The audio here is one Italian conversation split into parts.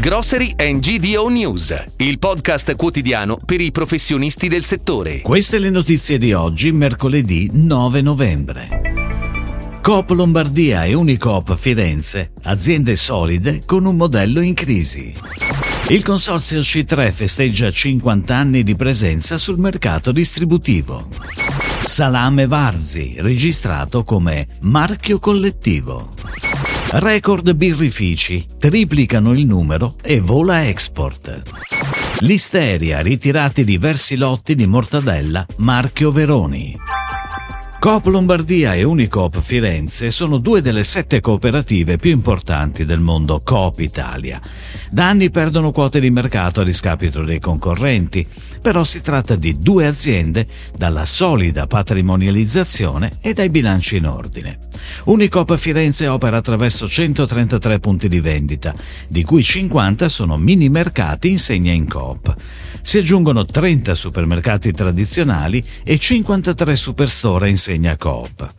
Grocery and GDO News, il podcast quotidiano per i professionisti del settore. Queste le notizie di oggi, mercoledì 9 novembre. Coop Lombardia e Unicoop Firenze, aziende solide con un modello in crisi. Il consorzio C3 festeggia 50 anni di presenza sul mercato distributivo. Salame Varzi, registrato come marchio collettivo. Record birrifici, triplicano il numero e vola export. Listeria, ritirati diversi lotti di mortadella marchio Veroni. Coop Lombardia e Unicoop Firenze sono due delle sette cooperative più importanti del mondo Coop Italia. Da anni perdono quote di mercato a discapito dei concorrenti, però si tratta di due aziende dalla solida patrimonializzazione e dai bilanci in ordine. Unicoop Firenze opera attraverso 133 punti di vendita, di cui 50 sono mini mercati in segna in Coop si aggiungono 30 supermercati tradizionali e 53 superstore in segna Coop.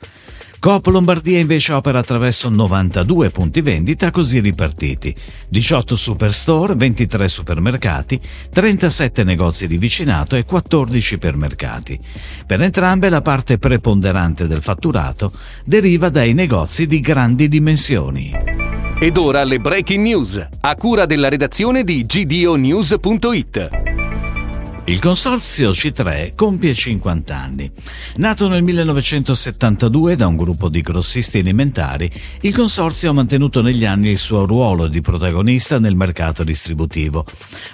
Coop Lombardia invece opera attraverso 92 punti vendita così ripartiti, 18 superstore, 23 supermercati, 37 negozi di vicinato e 14 ipermercati. Per entrambe la parte preponderante del fatturato deriva dai negozi di grandi dimensioni. Ed ora le breaking news, a cura della redazione di gdonews.it. Il consorzio C3 compie 50 anni. Nato nel 1972 da un gruppo di grossisti alimentari, il consorzio ha mantenuto negli anni il suo ruolo di protagonista nel mercato distributivo.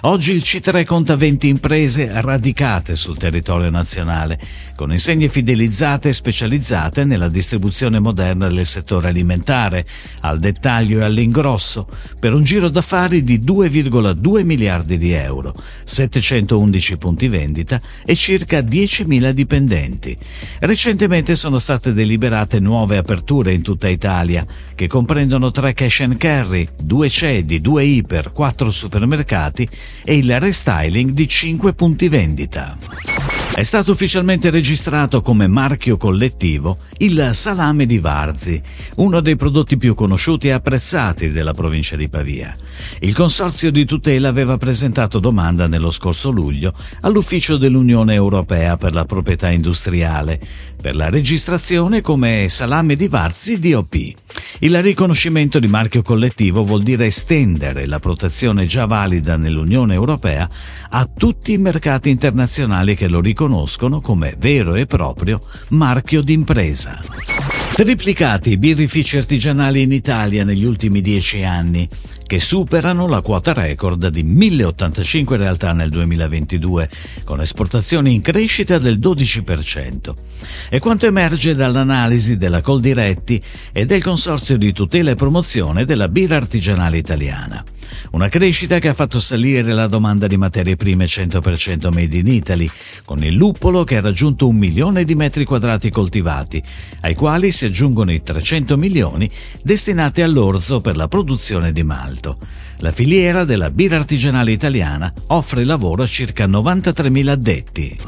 Oggi il C3 conta 20 imprese radicate sul territorio nazionale, con insegne fidelizzate e specializzate nella distribuzione moderna del settore alimentare, al dettaglio e all'ingrosso, per un giro d'affari di 2,2 miliardi di euro, 711 punti vendita e circa 10.000 dipendenti. Recentemente sono state deliberate nuove aperture in tutta Italia, che comprendono tre cash and carry, due cedi, due iper, quattro supermercati e il restyling di 5 punti vendita. È stato ufficialmente registrato come marchio collettivo il salame di Varzi, uno dei prodotti più conosciuti e apprezzati della provincia di Pavia. Il consorzio di tutela aveva presentato domanda nello scorso luglio all'ufficio dell'Unione Europea per la proprietà industriale per la registrazione come salame di Varzi DOP. Il riconoscimento di marchio collettivo vuol dire estendere la protezione già valida nell'Unione Europea a tutti i mercati internazionali che lo riconoscono come vero e proprio marchio d'impresa. Triplicati i birrifici artigianali in Italia negli ultimi dieci anni che superano la quota record di 1085 realtà nel 2022, con esportazioni in crescita del 12%. E quanto emerge dall'analisi della Coldiretti e del Consorzio di tutela e promozione della birra artigianale italiana. Una crescita che ha fatto salire la domanda di materie prime 100% made in Italy, con il luppolo che ha raggiunto un milione di metri quadrati coltivati, ai quali si aggiungono i 300 milioni destinati all'orzo per la produzione di malto. La filiera della birra artigianale italiana offre lavoro a circa 93.000 addetti.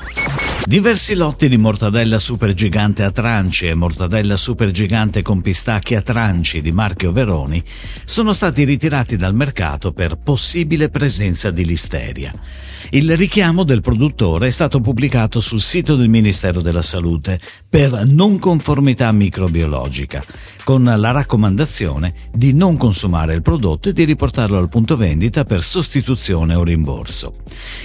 Diversi lotti di mortadella supergigante a tranci e mortadella supergigante con pistacchi a tranci di marchio Veroni sono stati ritirati dal mercato per possibile presenza di listeria. Il richiamo del produttore è stato pubblicato sul sito del Ministero della Salute per non conformità microbiologica, con la raccomandazione di non consumare il prodotto e di riportarlo al punto vendita per sostituzione o rimborso.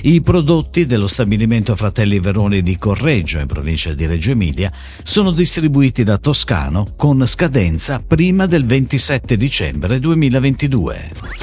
I prodotti dello stabilimento Fratelli Veroni di Correggio, in provincia di Reggio Emilia, sono distribuiti da Toscano con scadenza prima del 27 dicembre 2022.